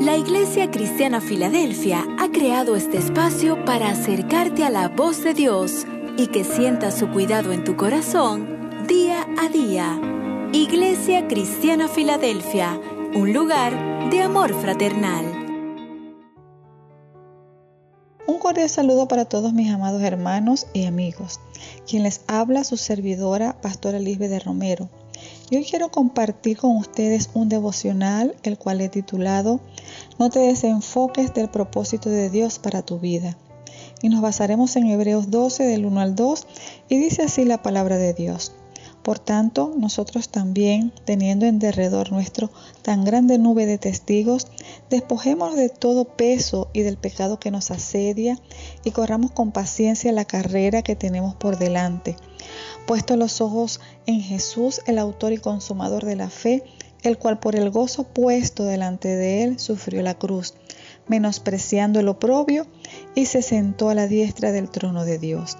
La Iglesia Cristiana Filadelfia ha creado este espacio para acercarte a la voz de Dios y que sientas su cuidado en tu corazón día a día. Iglesia Cristiana Filadelfia, un lugar de amor fraternal. Un cordial saludo para todos mis amados hermanos y amigos. Quien les habla su servidora, Pastora Lisbe de Romero. Y hoy quiero compartir con ustedes un devocional, el cual he titulado No te desenfoques del propósito de Dios para tu vida. Y nos basaremos en Hebreos 12 del 1 al 2 y dice así la palabra de Dios. Por tanto, nosotros también, teniendo en derredor nuestro tan grande nube de testigos, despojémonos de todo peso y del pecado que nos asedia y corramos con paciencia la carrera que tenemos por delante puesto los ojos en Jesús, el autor y consumador de la fe, el cual por el gozo puesto delante de él sufrió la cruz, menospreciando el oprobio, y se sentó a la diestra del trono de Dios.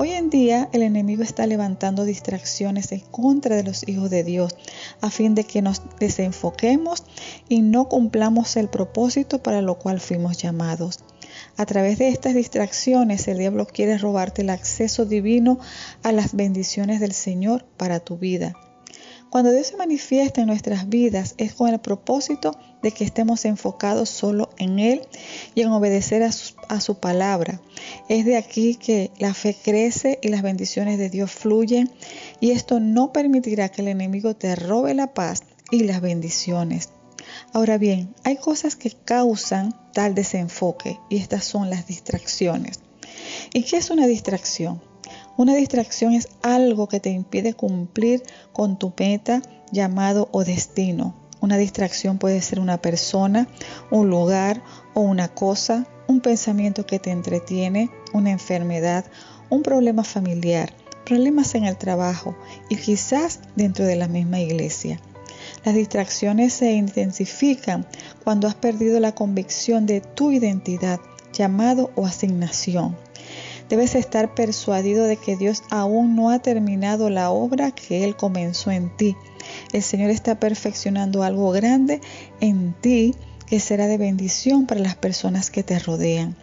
Hoy en día el enemigo está levantando distracciones en contra de los hijos de Dios a fin de que nos desenfoquemos y no cumplamos el propósito para lo cual fuimos llamados. A través de estas distracciones el diablo quiere robarte el acceso divino a las bendiciones del Señor para tu vida. Cuando Dios se manifiesta en nuestras vidas es con el propósito de que estemos enfocados solo en Él y en obedecer a su, a su, palabra. Es de aquí que la fe crece y las bendiciones de Dios fluyen y esto no permitirá que el enemigo te robe la paz y las bendiciones. Ahora bien, hay cosas que causan tal desenfoque y estas son las distracciones. ¿Y qué es una distracción? Una distracción es algo que te impide cumplir con tu meta, llamado o destino. Una distracción puede ser una persona, un lugar o una cosa, un pensamiento que te entretiene, una enfermedad, un problema familiar, problemas en el trabajo y quizás dentro de la misma iglesia. Las distracciones se intensifican cuando has perdido la convicción de tu identidad, llamado o asignación. Debes estar persuadido de que Dios aún no ha terminado la obra que Él comenzó en ti. El Señor está perfeccionando algo grande en ti que será de bendición para las personas que te rodean.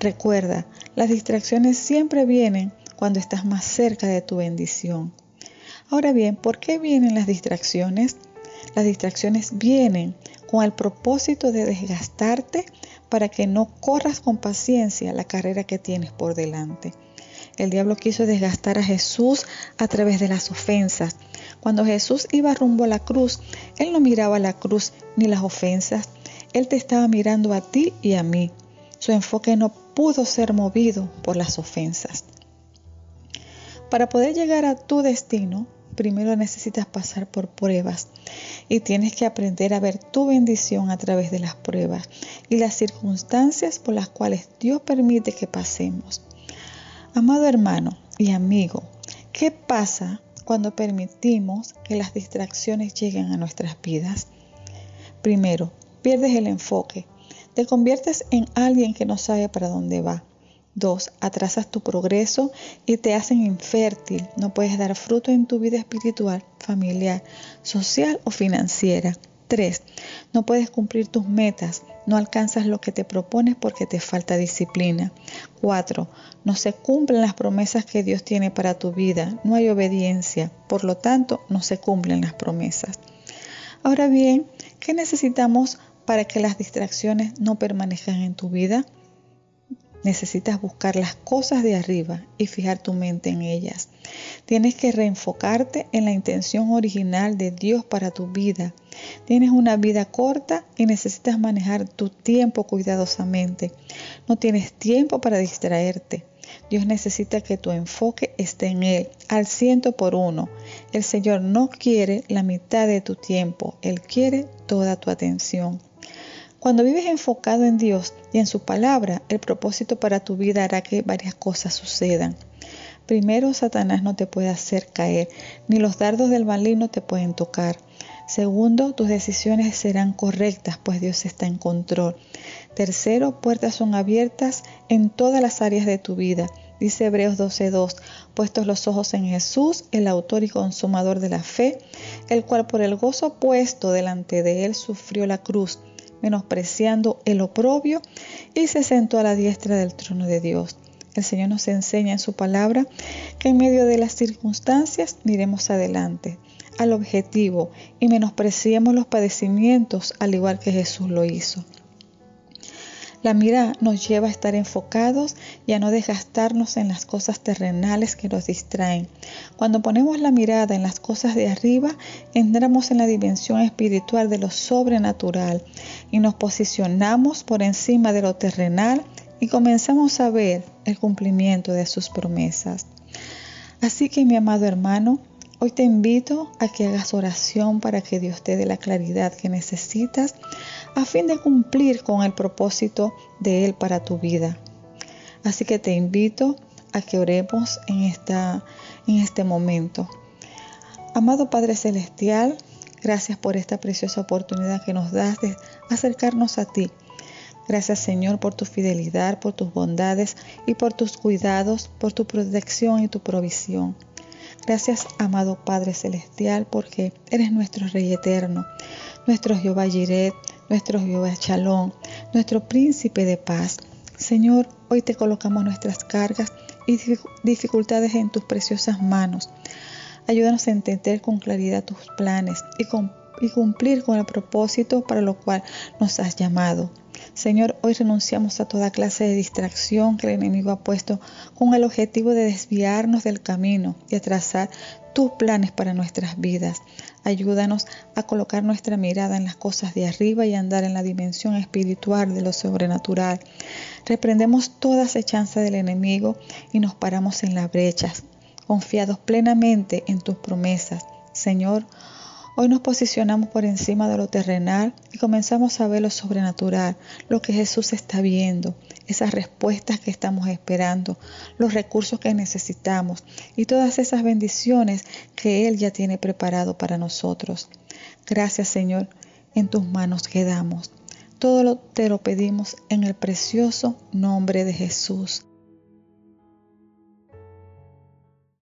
Recuerda, las distracciones siempre vienen cuando estás más cerca de tu bendición. Ahora bien, ¿por qué vienen las distracciones? Las distracciones vienen con el propósito de desgastarte para que no corras con paciencia la carrera que tienes por delante. El diablo quiso desgastar a Jesús a través de las ofensas. Cuando Jesús iba rumbo a la cruz, Él no miraba la cruz ni las ofensas. Él te estaba mirando a ti y a mí. Su enfoque no pudo ser movido por las ofensas. Para poder llegar a tu destino, primero necesitas pasar por pruebas y tienes que aprender a ver tu bendición a través de las pruebas y las circunstancias por las cuales Dios permite que pasemos. Amado hermano y amigo, ¿qué pasa cuando permitimos que las distracciones lleguen a nuestras vidas? Primero, pierdes el enfoque, te conviertes en alguien que no sabe para dónde va. 2. Atrasas tu progreso y te hacen infértil. No puedes dar fruto en tu vida espiritual, familiar, social o financiera. 3. No puedes cumplir tus metas. No alcanzas lo que te propones porque te falta disciplina. 4. No se cumplen las promesas que Dios tiene para tu vida. No hay obediencia. Por lo tanto, no se cumplen las promesas. Ahora bien, ¿qué necesitamos para que las distracciones no permanezcan en tu vida? Necesitas buscar las cosas de arriba y fijar tu mente en ellas. Tienes que reenfocarte en la intención original de Dios para tu vida. Tienes una vida corta y necesitas manejar tu tiempo cuidadosamente. No tienes tiempo para distraerte. Dios necesita que tu enfoque esté en Él, al ciento por uno. El Señor no quiere la mitad de tu tiempo, Él quiere toda tu atención. Cuando vives enfocado en Dios y en su palabra, el propósito para tu vida hará que varias cosas sucedan. Primero, Satanás no te puede hacer caer, ni los dardos del maligno te pueden tocar. Segundo, tus decisiones serán correctas, pues Dios está en control. Tercero, puertas son abiertas en todas las áreas de tu vida. Dice Hebreos 12:2, puestos los ojos en Jesús, el autor y consumador de la fe, el cual por el gozo puesto delante de él sufrió la cruz menospreciando el oprobio, y se sentó a la diestra del trono de Dios. El Señor nos enseña en su palabra que en medio de las circunstancias miremos adelante, al objetivo, y menospreciemos los padecimientos al igual que Jesús lo hizo. La mirada nos lleva a estar enfocados y a no desgastarnos en las cosas terrenales que nos distraen. Cuando ponemos la mirada en las cosas de arriba, entramos en la dimensión espiritual de lo sobrenatural y nos posicionamos por encima de lo terrenal y comenzamos a ver el cumplimiento de sus promesas. Así que mi amado hermano, Hoy te invito a que hagas oración para que Dios te dé la claridad que necesitas a fin de cumplir con el propósito de Él para tu vida. Así que te invito a que oremos en, esta, en este momento. Amado Padre Celestial, gracias por esta preciosa oportunidad que nos das de acercarnos a ti. Gracias Señor por tu fidelidad, por tus bondades y por tus cuidados, por tu protección y tu provisión. Gracias, amado Padre Celestial, porque eres nuestro Rey eterno, nuestro Jehová Jireh, nuestro Jehová Shalom, nuestro Príncipe de paz. Señor, hoy te colocamos nuestras cargas y dificultades en tus preciosas manos. Ayúdanos a entender con claridad tus planes y, y cumplir con el propósito para lo cual nos has llamado. Señor, hoy renunciamos a toda clase de distracción que el enemigo ha puesto con el objetivo de desviarnos del camino y a trazar tus planes para nuestras vidas. Ayúdanos a colocar nuestra mirada en las cosas de arriba y andar en la dimensión espiritual de lo sobrenatural. Reprendemos toda acechanza del enemigo y nos paramos en las brechas, confiados plenamente en tus promesas. Señor, Hoy nos posicionamos por encima de lo terrenal y comenzamos a ver lo sobrenatural, lo que Jesús está viendo, esas respuestas que estamos esperando, los recursos que necesitamos y todas esas bendiciones que Él ya tiene preparado para nosotros. Gracias Señor, en tus manos quedamos. Todo lo, te lo pedimos en el precioso nombre de Jesús.